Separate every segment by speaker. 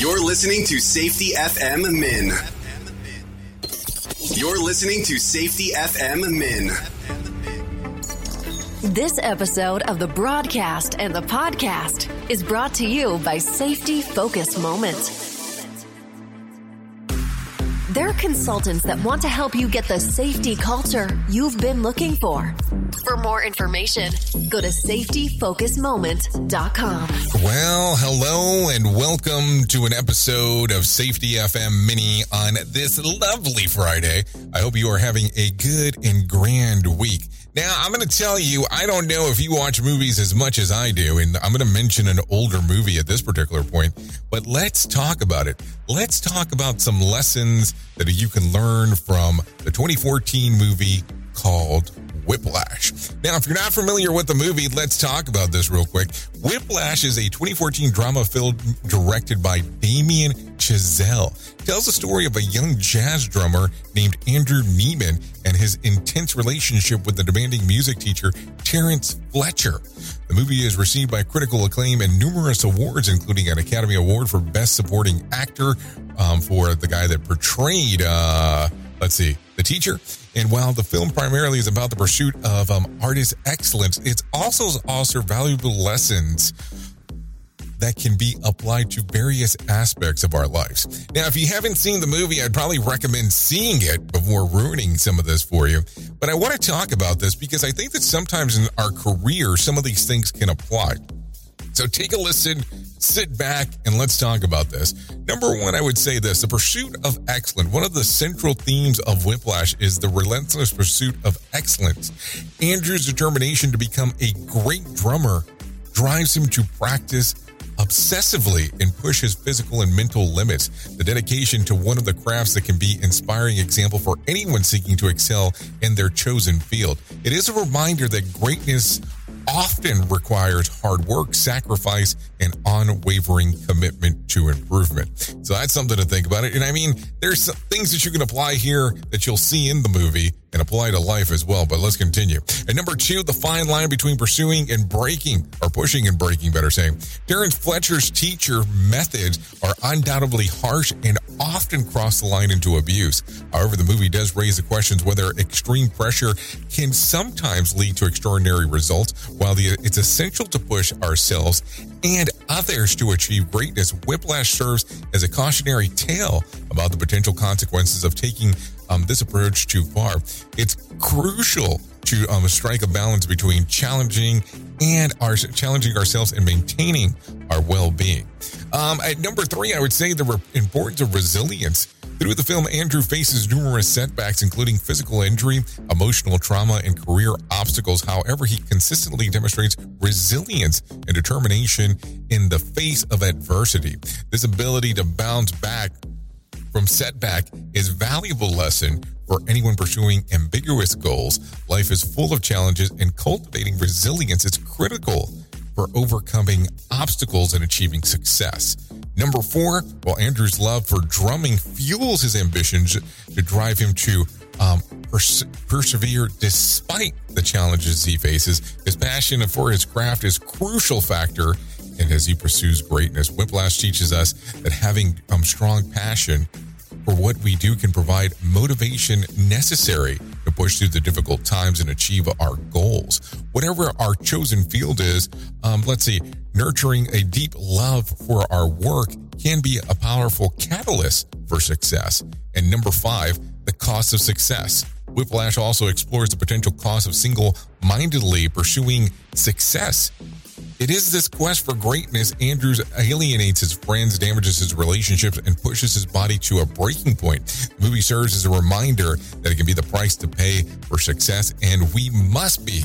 Speaker 1: You're listening to Safety FM Min. You're listening to Safety FM Min.
Speaker 2: This episode of the broadcast and the podcast is brought to you by Safety Focus Moment. They're consultants that want to help you get the safety culture you've been looking for. For more information, go to safetyfocusmoment.com.
Speaker 3: Well, hello and welcome to an episode of Safety FM Mini on this lovely Friday. I hope you are having a good and grand week. Now, I'm going to tell you, I don't know if you watch movies as much as I do, and I'm going to mention an older movie at this particular point, but let's talk about it. Let's talk about some lessons that you can learn from the 2014 movie called Whiplash. Now, if you're not familiar with the movie, let's talk about this real quick. Whiplash is a 2014 drama film directed by Damien Chazelle. It tells the story of a young jazz drummer named Andrew Neiman and his intense relationship with the demanding music teacher Terrence Fletcher. The movie is received by critical acclaim and numerous awards, including an Academy Award for Best Supporting Actor um, for the guy that portrayed, uh, let's see, the teacher. And while the film primarily is about the pursuit of um, artist excellence, it's also also valuable lessons that can be applied to various aspects of our lives. Now, if you haven't seen the movie, I'd probably recommend seeing it before ruining some of this for you. But I want to talk about this because I think that sometimes in our career, some of these things can apply. So take a listen, sit back, and let's talk about this. Number one, I would say this the pursuit of excellence. One of the central themes of Whiplash is the relentless pursuit of excellence. Andrew's determination to become a great drummer drives him to practice obsessively and push his physical and mental limits. The dedication to one of the crafts that can be an inspiring example for anyone seeking to excel in their chosen field. It is a reminder that greatness often requires hard work, sacrifice, and unwavering commitment to improvement. So that's something to think about it. And I mean, there's some things that you can apply here that you'll see in the movie and apply to life as well. But let's continue. And number two, the fine line between pursuing and breaking, or pushing and breaking, better saying. Terrence Fletcher's teacher methods are undoubtedly harsh and often cross the line into abuse. However, the movie does raise the questions whether extreme pressure can sometimes lead to extraordinary results. While the, it's essential to push ourselves and others to achieve greatness, Whiplash serves as a cautionary tale about the potential consequences of taking um, this approach too far. It's crucial to um, strike a balance between challenging and our challenging ourselves and maintaining our well-being. Um, at number three, I would say the re- importance of resilience. Through the film, Andrew faces numerous setbacks, including physical injury, emotional trauma, and career obstacles. However, he consistently demonstrates resilience and determination in the face of adversity. This ability to bounce back from setback is valuable lesson for anyone pursuing ambiguous goals. Life is full of challenges and cultivating resilience is critical for overcoming obstacles and achieving success. Number four, while Andrew's love for drumming fuels his ambitions to drive him to um, pers- persevere despite the challenges he faces, his passion for his craft is crucial factor and as he pursues greatness. Whiplash teaches us that having um, strong passion for what we do can provide motivation necessary push through the difficult times and achieve our goals. Whatever our chosen field is, um, let's see, nurturing a deep love for our work can be a powerful catalyst for success. And number five, the cost of success. Whiplash also explores the potential cost of single mindedly pursuing success. It is this quest for greatness Andrews alienates his friends, damages his relationships, and pushes his body to a breaking point. The movie serves as a reminder that it can be the price to pay for success, and we must be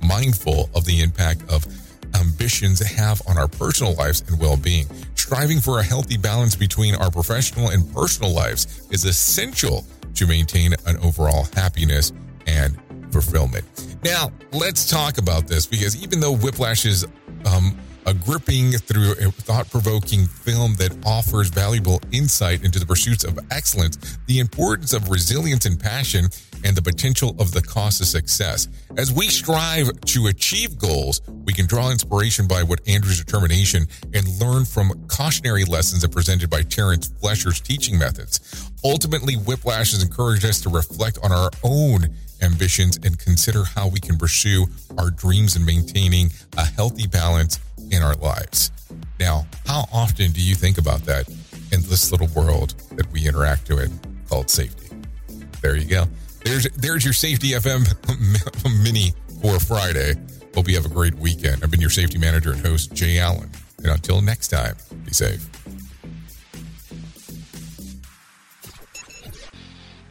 Speaker 3: mindful of the impact of ambitions have on our personal lives and well being. Striving for a healthy balance between our professional and personal lives is essential to maintain an overall happiness and fulfillment. Now, let's talk about this because even though Whiplash is um, a gripping through a thought-provoking film that offers valuable insight into the pursuits of excellence, the importance of resilience and passion, and the potential of the cost of success. As we strive to achieve goals, we can draw inspiration by what Andrew's determination and learn from cautionary lessons that presented by Terrence Fletcher's teaching methods. Ultimately, Whiplash has encouraged us to reflect on our own ambitions and consider how we can pursue our dreams and maintaining a healthy balance in our lives. Now, how often do you think about that in this little world that we interact with called safety? There you go. There's there's your safety FM mini for Friday. Hope you have a great weekend. I've been your safety manager and host, Jay Allen. And until next time, be safe.